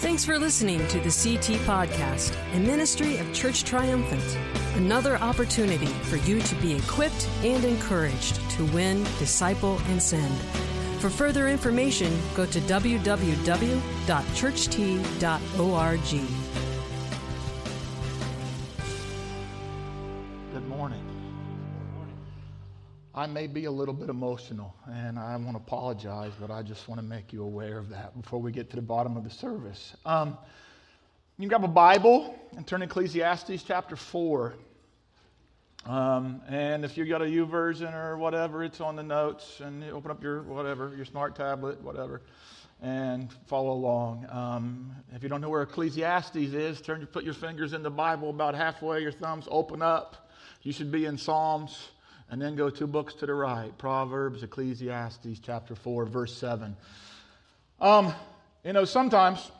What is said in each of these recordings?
Thanks for listening to the CT Podcast, a ministry of Church Triumphant. Another opportunity for you to be equipped and encouraged to win, disciple, and send. For further information, go to www.churcht.org. I may be a little bit emotional, and I want to apologize, but I just want to make you aware of that before we get to the bottom of the service. Um, you grab a Bible and turn to Ecclesiastes chapter 4. Um, and if you got a YouVersion or whatever, it's on the notes, and open up your whatever, your smart tablet, whatever, and follow along. Um, if you don't know where Ecclesiastes is, turn, put your fingers in the Bible about halfway, your thumbs open up. You should be in Psalms and then go two books to the right Proverbs, Ecclesiastes, chapter 4, verse 7. Um, you know, sometimes,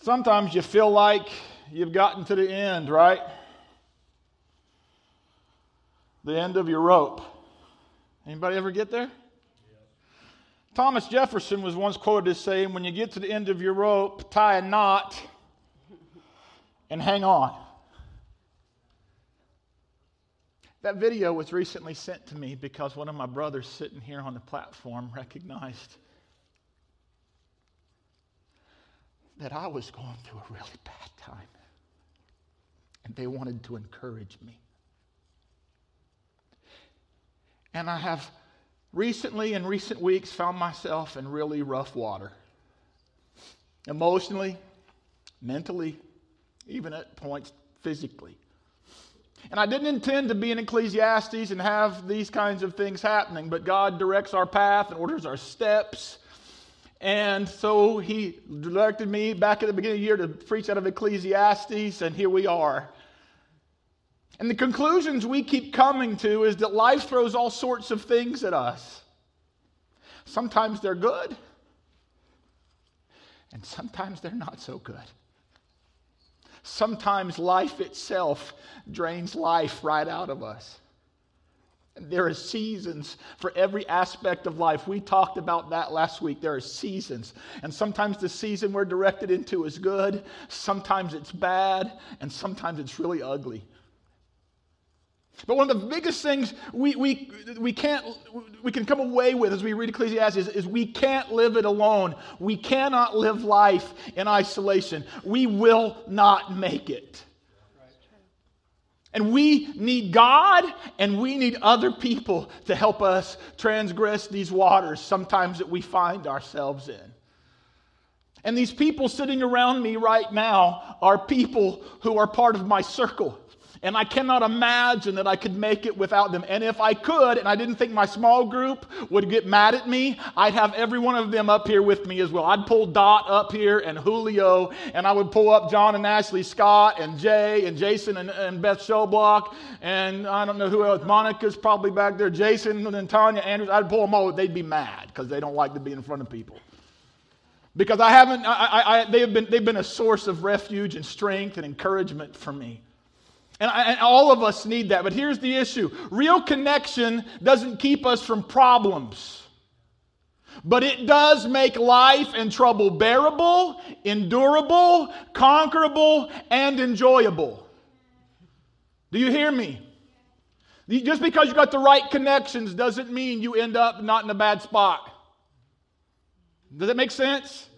sometimes you feel like you've gotten to the end, right? The end of your rope. Anybody ever get there? Thomas Jefferson was once quoted as saying, When you get to the end of your rope, tie a knot and hang on. That video was recently sent to me because one of my brothers sitting here on the platform recognized that I was going through a really bad time. And they wanted to encourage me. And I have recently, in recent weeks, found myself in really rough water. Emotionally, mentally, even at points physically. And I didn't intend to be in Ecclesiastes and have these kinds of things happening, but God directs our path and orders our steps. And so He directed me back at the beginning of the year to preach out of Ecclesiastes, and here we are. And the conclusions we keep coming to is that life throws all sorts of things at us. Sometimes they're good, and sometimes they're not so good. Sometimes life itself drains life right out of us. There are seasons for every aspect of life. We talked about that last week. There are seasons. And sometimes the season we're directed into is good, sometimes it's bad, and sometimes it's really ugly. But one of the biggest things we, we, we, can't, we can come away with as we read Ecclesiastes is, is we can't live it alone. We cannot live life in isolation. We will not make it. And we need God and we need other people to help us transgress these waters sometimes that we find ourselves in. And these people sitting around me right now are people who are part of my circle. And I cannot imagine that I could make it without them. And if I could, and I didn't think my small group would get mad at me, I'd have every one of them up here with me as well. I'd pull Dot up here and Julio, and I would pull up John and Ashley Scott and Jay and Jason and, and Beth Showblock, and I don't know who else. Monica's probably back there. Jason and Tanya Andrews. I'd pull them all. They'd be mad because they don't like to be in front of people because I haven't, I, I, I, they have been, they've been a source of refuge and strength and encouragement for me. And, I, and, all of us need that. But here's the issue real connection doesn't keep us from problems, but it does make life and trouble bearable, endurable, conquerable, and enjoyable. Do you hear me? Just because you got the right connections doesn't mean you end up not in a bad spot. Does that make sense?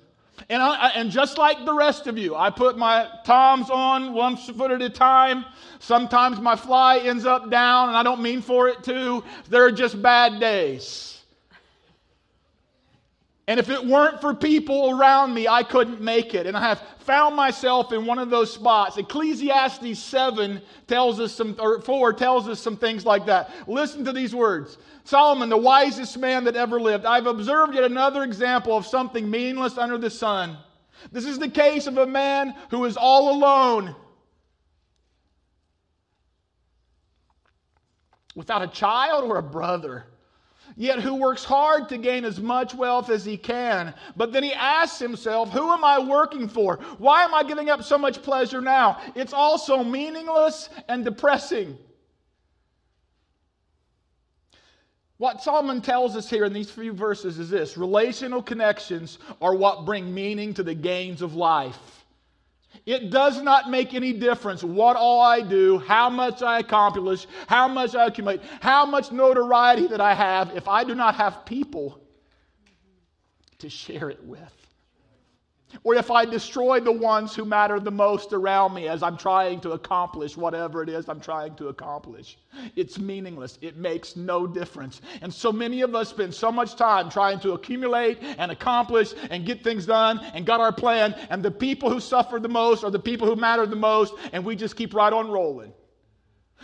And, I, and just like the rest of you, I put my toms on one foot at a time. Sometimes my fly ends up down, and I don't mean for it to. There are just bad days. And if it weren't for people around me, I couldn't make it. And I have found myself in one of those spots. Ecclesiastes 7 tells us some, or 4 tells us some things like that. Listen to these words Solomon, the wisest man that ever lived. I've observed yet another example of something meaningless under the sun. This is the case of a man who is all alone, without a child or a brother, yet who works hard to gain as much wealth as he can. But then he asks himself, Who am I working for? Why am I giving up so much pleasure now? It's all so meaningless and depressing. What Solomon tells us here in these few verses is this relational connections are what bring meaning to the gains of life. It does not make any difference what all I do, how much I accomplish, how much I accumulate, how much notoriety that I have, if I do not have people to share it with. Or if I destroy the ones who matter the most around me as I'm trying to accomplish whatever it is I'm trying to accomplish, it's meaningless. It makes no difference. And so many of us spend so much time trying to accumulate and accomplish and get things done and got our plan, and the people who suffer the most are the people who matter the most, and we just keep right on rolling.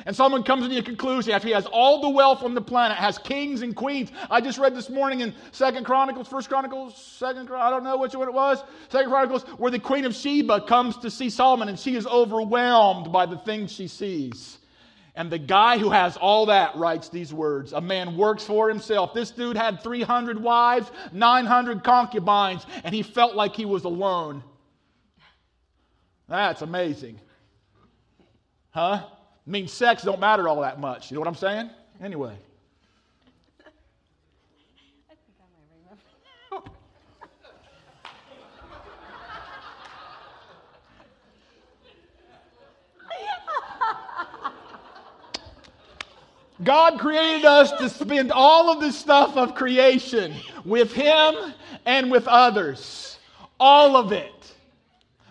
And someone comes to the conclusion after he has all the wealth on the planet, has kings and queens. I just read this morning in Second Chronicles, First Chronicles, Second, I don't know which one it was, Second Chronicles, where the Queen of Sheba comes to see Solomon and she is overwhelmed by the things she sees. And the guy who has all that writes these words A man works for himself. This dude had 300 wives, 900 concubines, and he felt like he was alone. That's amazing. Huh? Means sex don't matter all that much. You know what I'm saying? Anyway. God created us to spend all of the stuff of creation with Him and with others. All of it.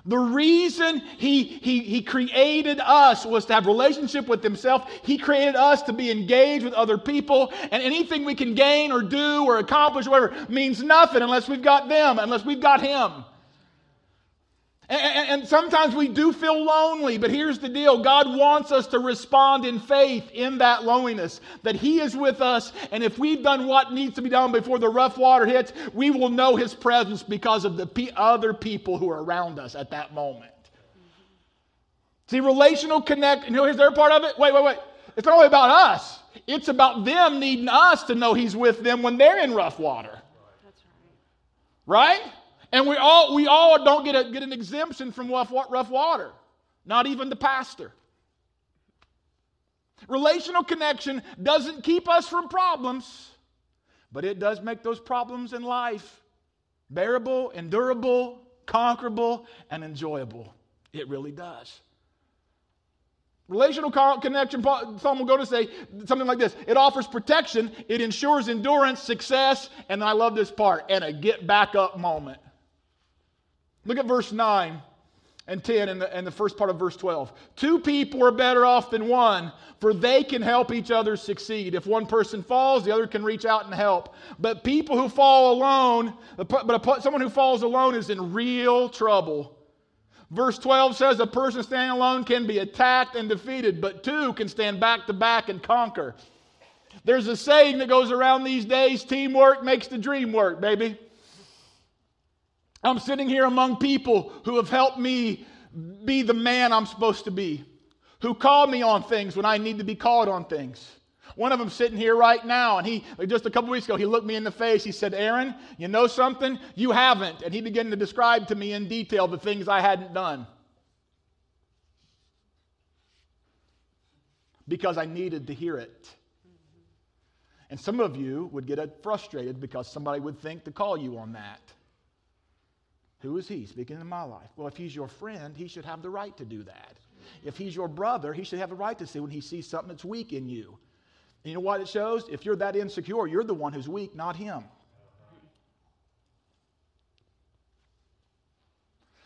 The reason he, he, he created us was to have relationship with himself. He created us to be engaged with other people. And anything we can gain or do or accomplish, or whatever, means nothing unless we've got them, unless we've got him. And, and, sometimes we do feel lonely, but here's the deal God wants us to respond in faith in that loneliness, that He is with us, and if we've done what needs to be done before the rough water hits, we will know His presence because of the other people who are around us at that moment. See, relational connect, you know, here's their part of it. Wait, wait, wait. It's not only about us, it's about them needing us to know He's with them when they're in rough water. That's right. right. And we all, we all don't get, a, get an exemption from rough, rough water, not even the pastor. Relational connection doesn't keep us from problems, but it does make those problems in life bearable, endurable, conquerable, and enjoyable. It really does. Relational connection, some will go to say something like this it offers protection, it ensures endurance, success, and I love this part, and a get back up moment. Look at verse 9 and 10 and the, and the first part of verse 12. Two people are better off than one, for they can help each other succeed. If one person falls, the other can reach out and help. But people who fall alone, but someone who falls alone is in real trouble. Verse 12 says a person standing alone can be attacked and defeated, but two can stand back to back and conquer. There's a saying that goes around these days teamwork makes the dream work, baby. I'm sitting here among people who have helped me be the man I'm supposed to be, who call me on things when I need to be called on things. One of them sitting here right now, and he just a couple weeks ago, he looked me in the face. He said, Aaron, you know something? You haven't. And he began to describe to me in detail the things I hadn't done. Because I needed to hear it. And some of you would get frustrated because somebody would think to call you on that. Who is he speaking in my life? Well, if he's your friend, he should have the right to do that. If he's your brother, he should have the right to see when he sees something that's weak in you. And you know what it shows? If you're that insecure, you're the one who's weak, not him.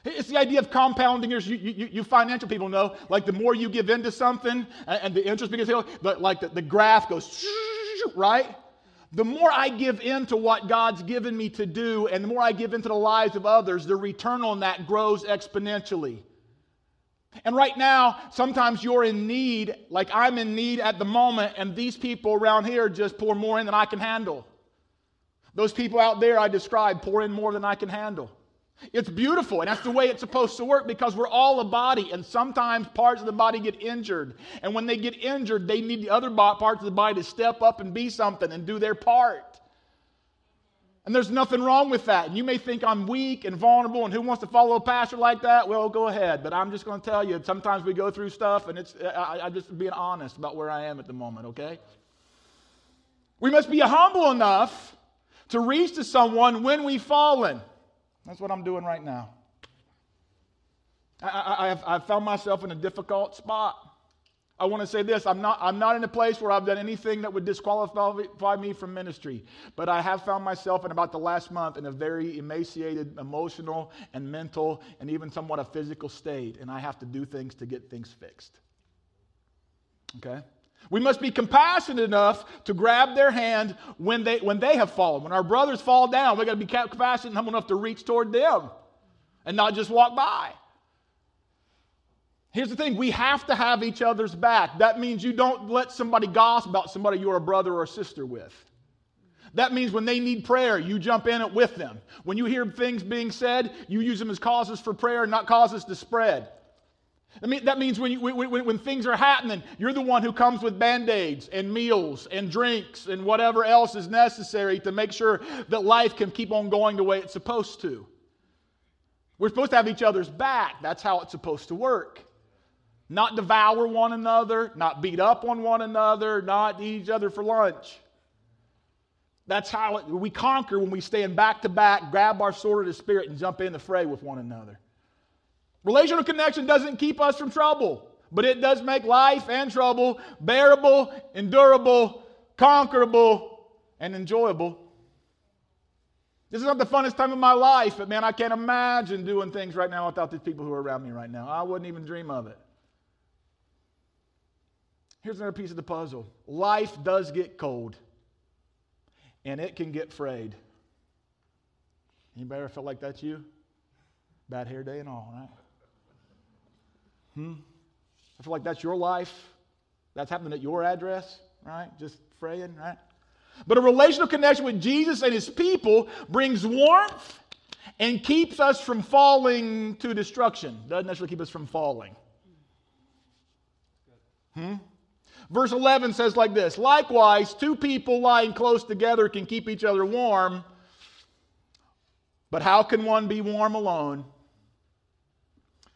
It's the idea of compounding. You, you, you, financial people know, like the more you give into something and, the interest begins to like the, the graph goes, right? The more I give in to what God's given me to do, and the more I give into the lives of others, the return on that grows exponentially. And right now, sometimes you're in need, like I'm in need at the moment, and these people around here just pour more in than I can handle. Those people out there I described pour in more than I can handle. It's beautiful, and that's the way it's supposed to work because we're all a body, and sometimes parts of the body get injured. And when they get injured, they need the other parts of the body to step up and be something and do their part. And there's nothing wrong with that. And you may think I'm weak and vulnerable, and who wants to follow a pastor like that? Well, go ahead. But I'm just going to tell you, sometimes we go through stuff, and it's, I, I'm just being honest about where I am at the moment, okay? We must be humble enough to reach to someone when we've fallen. That's what I'm doing right now. I, I, I've, I've found myself in a difficult spot. I want to say this I'm not, I'm not in a place where I've done anything that would disqualify me from ministry, but I have found myself in about the last month in a very emaciated, emotional, and mental, and even somewhat a physical state, and I have to do things to get things fixed. Okay? We must be compassionate enough to grab their hand when they, when they have fallen. When our brothers fall down, we've got to be compassionate and humble enough to reach toward them and not just walk by. Here's the thing we have to have each other's back. That means you don't let somebody gossip about somebody you're a brother or a sister with. That means when they need prayer, you jump in it with them. When you hear things being said, you use them as causes for prayer, not causes to spread. I mean, that means when, you, when, when things are happening, you're the one who comes with band aids and meals and drinks and whatever else is necessary to make sure that life can keep on going the way it's supposed to. We're supposed to have each other's back. That's how it's supposed to work. Not devour one another, not beat up on one another, not eat each other for lunch. That's how it, we conquer when we stand back to back, grab our sword of the Spirit, and jump in the fray with one another. Relational connection doesn't keep us from trouble, but it does make life and trouble bearable, endurable, conquerable, and enjoyable. This is not the funnest time of my life, but man, I can't imagine doing things right now without these people who are around me right now. I wouldn't even dream of it. Here's another piece of the puzzle life does get cold, and it can get frayed. Anybody ever felt like that's you? Bad hair day and all, right? Hmm? I feel like that's your life. That's happening at your address, right? Just praying, right? But a relational connection with Jesus and his people brings warmth and keeps us from falling to destruction. Doesn't necessarily keep us from falling. Hmm? Verse 11 says like this Likewise, two people lying close together can keep each other warm, but how can one be warm alone?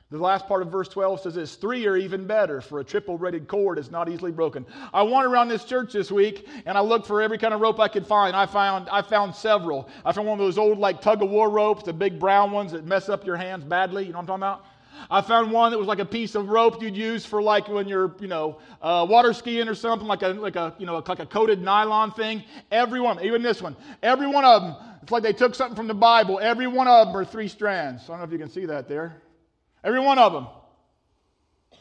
The last part of verse 12 says this three are even better, for a triple braided cord is not easily broken. I wandered around this church this week and I looked for every kind of rope I could find. I found, I found several. I found one of those old, like tug of war ropes, the big brown ones that mess up your hands badly. You know what I'm talking about? I found one that was like a piece of rope you'd use for like when you're, you know, uh, water skiing or something, like a, like a, you know, like a coated nylon thing. Every one, even this one, every one of them, it's like they took something from the Bible. Every one of them are three strands. I don't know if you can see that there. Every one of them.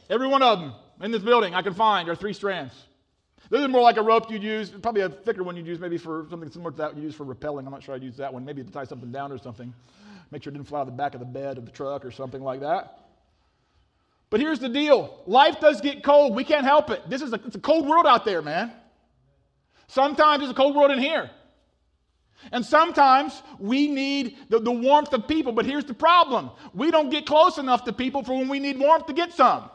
Every one of them in this building I can find are three strands. This is more like a rope you'd use, probably a thicker one you'd use maybe for something similar to that you use for rappelling. I'm not sure I'd use that one. Maybe to tie something down or something. Make sure it didn't fly out the back of the bed of the truck or something like that. But here's the deal life does get cold. We can't help it. This is a, it's a cold world out there, man. Sometimes it's a cold world in here. And sometimes we need the, the warmth of people, but here's the problem we don't get close enough to people for when we need warmth to get some.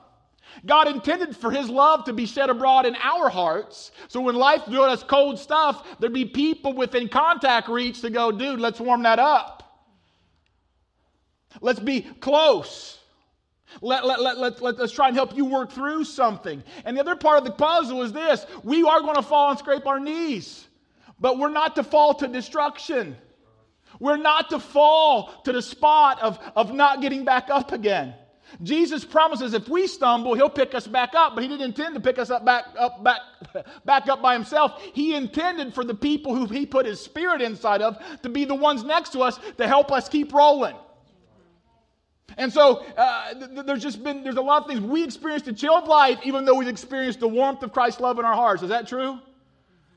God intended for His love to be shed abroad in our hearts. So when life doing us cold stuff, there'd be people within contact reach to go, dude, let's warm that up. Let's be close. Let, let, let, let, let, us try and help you work through something. And the other part of the puzzle is this we are going to fall and scrape our knees. But we're not to fall to destruction. We're not to fall to the spot of, of not getting back up again. Jesus promises if we stumble, he'll pick us back up, but he didn't intend to pick us up back up back back up by himself. He intended for the people who he put his spirit inside of to be the ones next to us to help us keep rolling. And so uh, th- there's just been there's a lot of things we experienced the chill of life, even though we've experienced the warmth of Christ's love in our hearts. Is that true?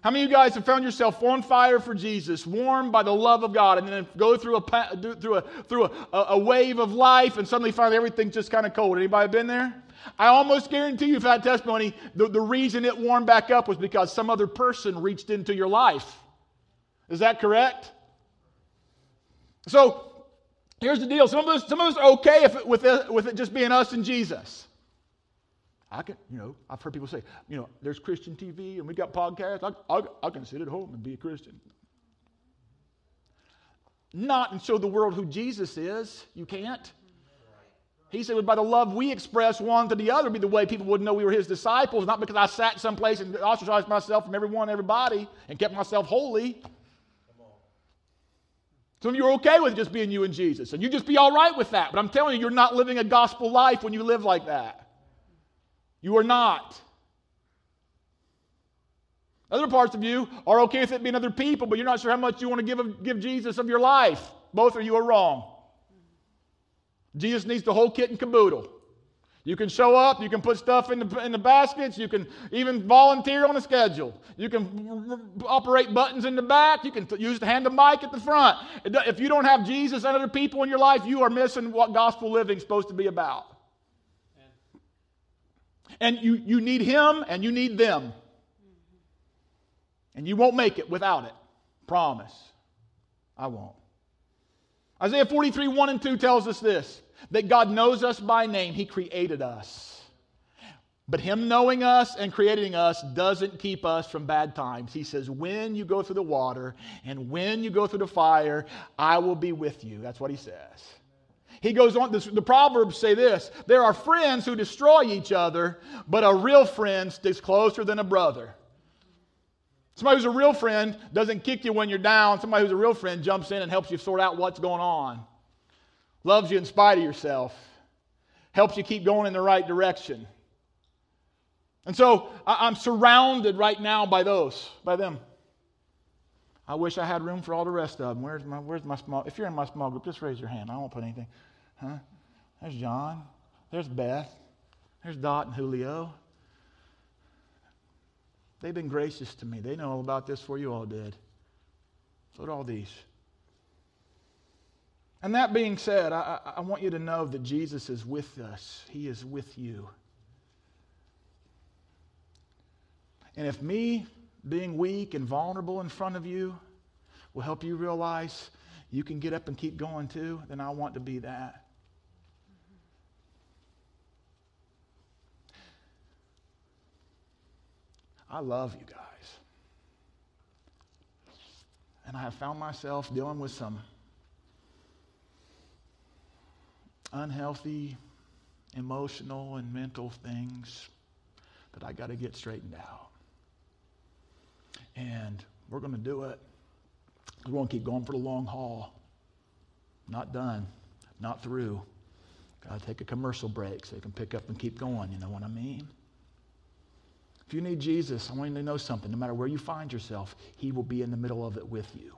How many of you guys have found yourself on fire for Jesus, warmed by the love of God, and then go through a through a through a, a wave of life, and suddenly find everything's just kind of cold? Anybody been there? I almost guarantee you, if testimony, the, the reason it warmed back up was because some other person reached into your life. Is that correct? So here's the deal. Some of us, some of us are okay if it, with, it, with it just being us and Jesus. I can, you know, I've heard people say, you know, there's Christian TV and we got podcasts. I, I, I can sit at home and be a Christian. Not and show the world who Jesus is. You can't. He said, by the love we express one to the other, be the way people would know we were his disciples, not because I sat someplace and ostracized myself from everyone, everybody, and kept myself holy. Some of you are okay with just being you and Jesus, and you just be all right with that. But I'm telling you, you're not living a gospel life when you live like that. You are not. Other parts of you are okay with it being other people, but you're not sure how much you want to give, give Jesus of your life. Both of you are wrong. Jesus needs the whole kit and caboodle. You can show up, you can put stuff in the, in the baskets, you can even volunteer on a schedule. You can operate buttons in the back, you can use the hand the mic at the front. If you don't have Jesus and other people in your life, you are missing what gospel living is supposed to be about. And you, you need Him and you need them. And you won't make it without it. Promise. I won't. Isaiah 43, 1 and 2 tells us this that God knows us by name. He created us. But Him knowing us and creating us doesn't keep us from bad times. He says, When you go through the water and when you go through the fire, I will be with you. That's what He says. He goes on, the Proverbs say this there are friends who destroy each other, but a real friend sticks closer than a brother. Somebody who's a real friend doesn't kick you when you're down. Somebody who's a real friend jumps in and helps you sort out what's going on loves you in spite of yourself, helps you keep going in the right direction. And so I'm surrounded right now by those, by them. I wish I had room for all the rest of them. Where's my, where's my small? If you're in my small group, just raise your hand. I won't put anything. Huh? There's John. There's Beth. There's Dot and Julio. They've been gracious to me. They know all about this before you all did. So did all these. And that being said, I, I, want you to know that Jesus is with us, He is with you. And if me being weak and vulnerable in front of you will help you realize you can get up and keep going too, then I want to be that. I love you guys. And I have found myself dealing with some unhealthy emotional and mental things that I got to get straightened out. And we're going to do it. We're going to keep going for the long haul. Not done, not through. Got to take a commercial break so you can pick up and keep going. You know what I mean? You need Jesus, I want you to know something. No matter where you find yourself, He will be in the middle of it with you.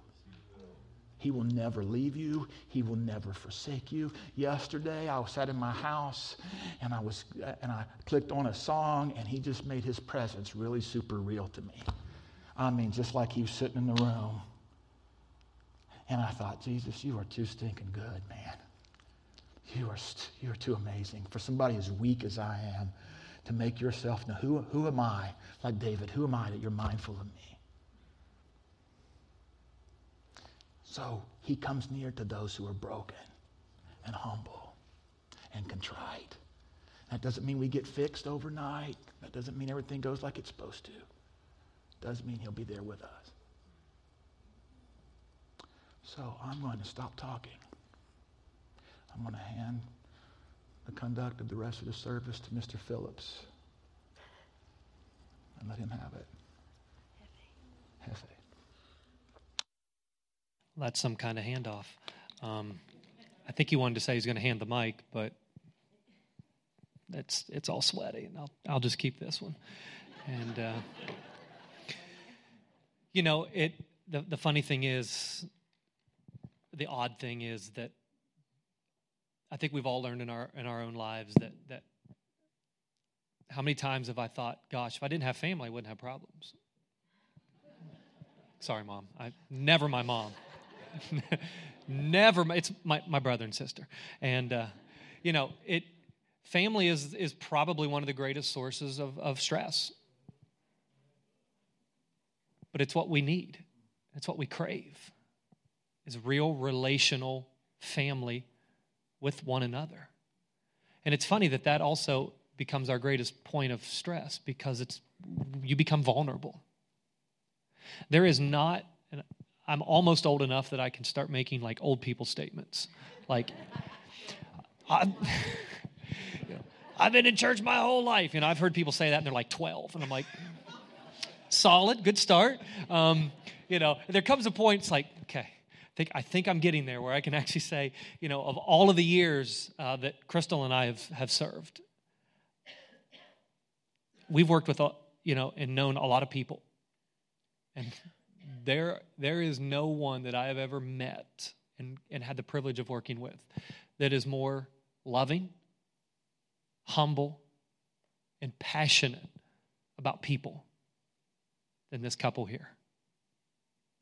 He will never leave you. He will never forsake you. Yesterday, I sat in my house and I was and I clicked on a song and he just made his presence really super real to me. I mean, just like he was sitting in the room. And I thought, Jesus, you are too stinking good, man. You are, st- you are too amazing. For somebody as weak as I am, to make yourself know who, who am I, like David, who am I that you're mindful of me? So he comes near to those who are broken and humble and contrite. That doesn't mean we get fixed overnight. That doesn't mean everything goes like it's supposed to. It does mean he'll be there with us. So I'm going to stop talking. I'm going to hand the conduct of the rest of the service to Mr. Phillips and let him have it. Hefe that's some kind of handoff. Um, I think he wanted to say he's going to hand the mic, but it's it's all sweaty, and I'll I'll just keep this one. And uh, you know, it the the funny thing is, the odd thing is that I think we've all learned in our in our own lives that that how many times have I thought, gosh, if I didn't have family, I wouldn't have problems. Sorry, mom. I never my mom. Never, it's my, my brother and sister. And, uh, you know, it, family is, is probably one of the greatest sources of, of stress. But it's what we need, it's what we crave, is real relational family with one another. And it's funny that that also becomes our greatest point of stress because it's you become vulnerable. There is not, I'm almost old enough that I can start making like old people statements. Like, I, You know, I've been in church my whole life. You know, I've heard people say that and they're like 12. And I'm like, solid, good start. Um, you know, there comes a point, it's like, okay, think, I think I'm getting there where I can actually say, you know, of all of the years uh, that Crystal and I have, have served, we've worked with, you know, and known a lot of people. And there, there is no one that I have ever met and, and had the privilege of working with that is more loving, humble, and passionate about people than this couple here.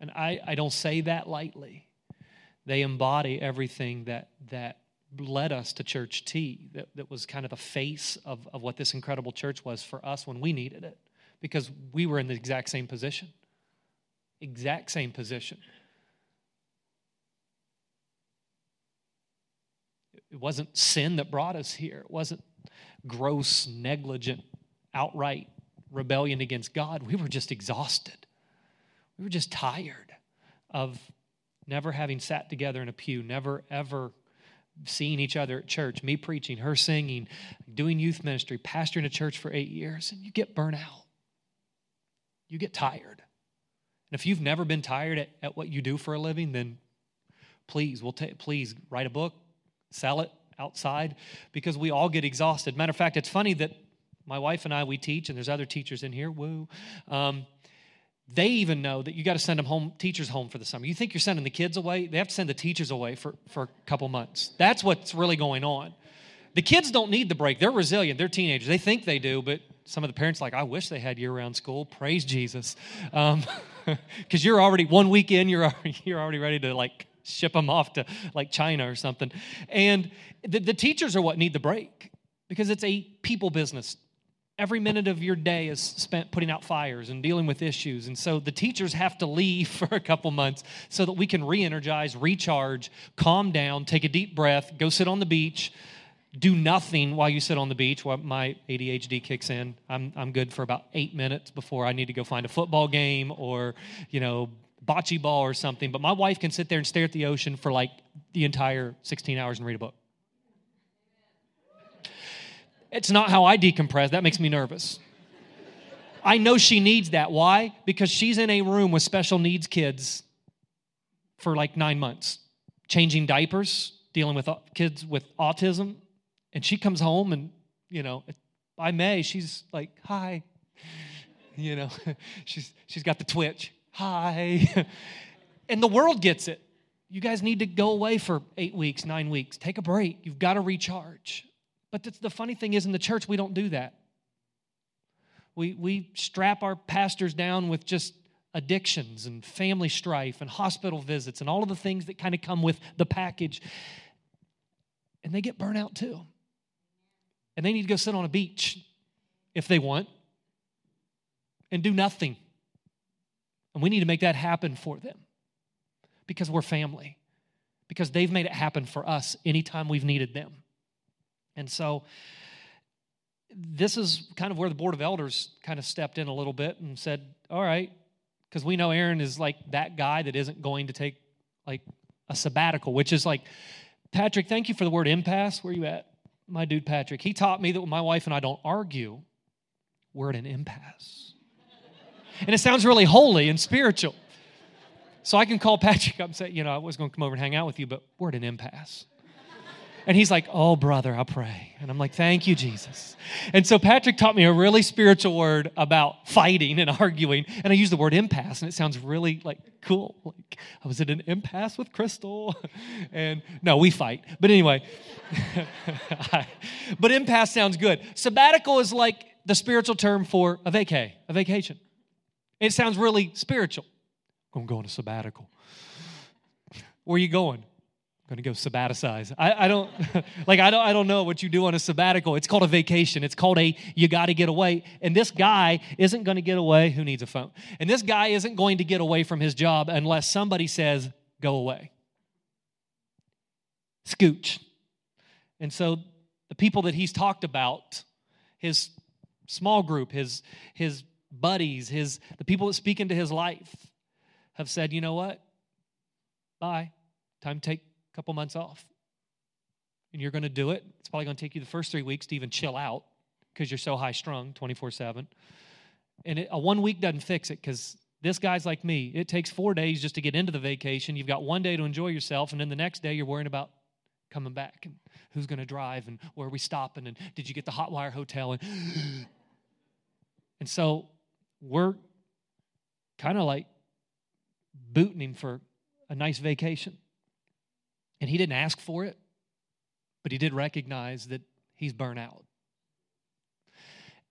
And I, I don't say that lightly. They embody everything that, that led us to Church T, that, that was kind of the face of, of what this incredible church was for us when we needed it, because we were in the exact same position. Exact same position. It wasn't sin that brought us here. It wasn't gross, negligent, outright rebellion against God. We were just exhausted. We were just tired of never having sat together in a pew, never ever seeing each other at church, me preaching, her singing, doing youth ministry, pastoring a church for eight years, and you get burnt out. You get tired. And if you've never been tired at, at what you do for a living, then please, we'll please write a book, sell it outside, because we all get exhausted. Matter of fact, it's funny that my wife and I, we teach, and there's other teachers in here, woo. Um, they even know that you got to send them home, teachers home for the summer. You think you're sending the kids away? They have to send the teachers away for, for a couple months. That's what's really going on. The kids don't need the break. They're resilient. They're teenagers. They think they do, but some of the parents like, I wish they had year-round school. Praise Jesus, because um, you're already one week in. You're already, you're already ready to like ship them off to like China or something. And the, the teachers are what need the break because it's a people business every minute of your day is spent putting out fires and dealing with issues. And so the teachers have to leave for a couple months so that we can re energize, recharge, calm down, take a deep breath, go sit on the beach. Do nothing while you sit on the beach while my ADHD kicks in. I'm, I'm good for about eight minutes before I need to go find a football game or, you know, bocce ball or something. But my wife can sit there and stare at the ocean for like the entire 16 hours and read a book. It's not how I decompress. That makes me nervous. I know she needs that. Why? Because she's in a room with special needs kids for like nine months, changing diapers, dealing with kids with autism. And she comes home and, you know, by May, she's like, hi. You know, she's, she's got the twitch. Hi. and the world gets it. You guys need to go away for eight weeks, nine weeks. Take a break. You've got to recharge. But the, funny thing is, in the church, we don't do that. We, we strap our pastors down with just addictions and family strife and hospital visits and all of the things that kind of come with the package. And they get burnt out too. And they need to go sit on a beach if they want and do nothing. And we need to make that happen for them because we're family, because they've made it happen for us anytime we've needed them. And so this is kind of where the board of elders kind of stepped in a little bit and said, all right, because we know Aaron is like that guy that isn't going to take like a sabbatical, which is like, Patrick, thank you for the word impasse. Where you at? My dude Patrick. He taught me that when my wife and I don't argue, we're at an impasse. and it sounds really holy and spiritual. So I can call Patrick up and say, you know, I was going to come over and hang out with you, but we're at an impasse. And he's like, Oh, brother, I'll pray. And I'm like, Thank you, Jesus. And so Patrick taught me a really spiritual word about fighting and arguing. And I used the word impasse, and it sounds really like cool. Like I was at an impasse with Crystal. And no, we fight. But anyway, but impasse sounds good. Sabbatical is like the spiritual term for a vacay, a vacation. It sounds really spiritual. I'm going to sabbatical. Where are you going? Going to go sabbaticize. I, I don't like I don't I don't know what you do on a sabbatical. It's called a vacation. It's called a you got to get away. And this guy isn't going to get away. Who needs a phone? And this guy isn't going to get away from his job unless somebody says go away. Scooch. And so the people that he's talked about, his small group, his his buddies, his the people that speak into his life have said, "You know what? Bye. Time to take couple months off. and you're going to do it. It's probably going to take you the first three weeks to even chill out because you're so high strung 24 7. And it, a one week doesn't fix it because this guy's like me. It takes four days just to get into the vacation. You've got one day to enjoy yourself, and then the next day you're worrying about coming back and who's going to drive and where are we stopping and did you get the Hotwire hotel and and so we're kind of like booting him for a nice vacation and he didn't ask for it but he did recognize that he's burnt out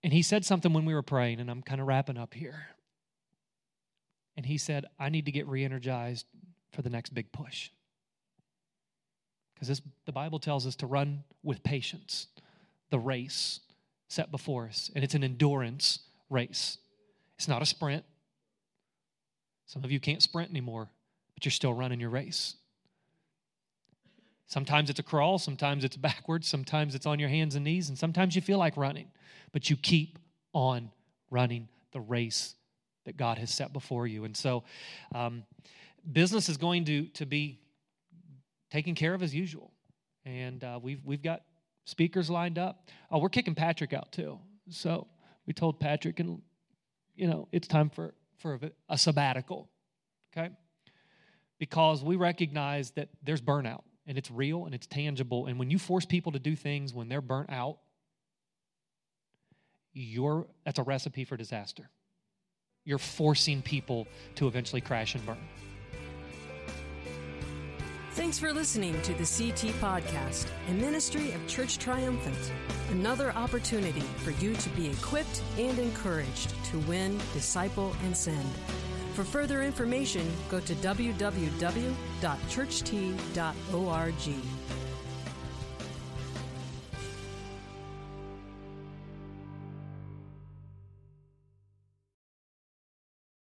and he said something when we were praying and i'm kind of wrapping up here and he said i need to get re-energized for the next big push because the Bible tells us to run with patience the race set before us. And it's an endurance race, it's not a sprint. Some of you can't sprint anymore, but you're still running your race. Sometimes it's a crawl, sometimes it's backwards, sometimes it's on your hands and knees, and sometimes you feel like running, but you keep on running the race that God has set before you. And so, um, business is going to, to be taken care of as usual. And uh, we've, we've got speakers lined up. Oh, we're kicking Patrick out too. So we told Patrick, and you know, it's time for, for a, a sabbatical, okay? Because we recognize that there's burnout and it's real and it's tangible. And when you force people to do things when they're burnt out, you're, that's a recipe for disaster. You're forcing people to eventually crash and burn. Thanks for listening to the CT Podcast, a ministry of Church Triumphant. Another opportunity for you to be equipped and encouraged to win, disciple, and send. For further information, go to www.churcht.org.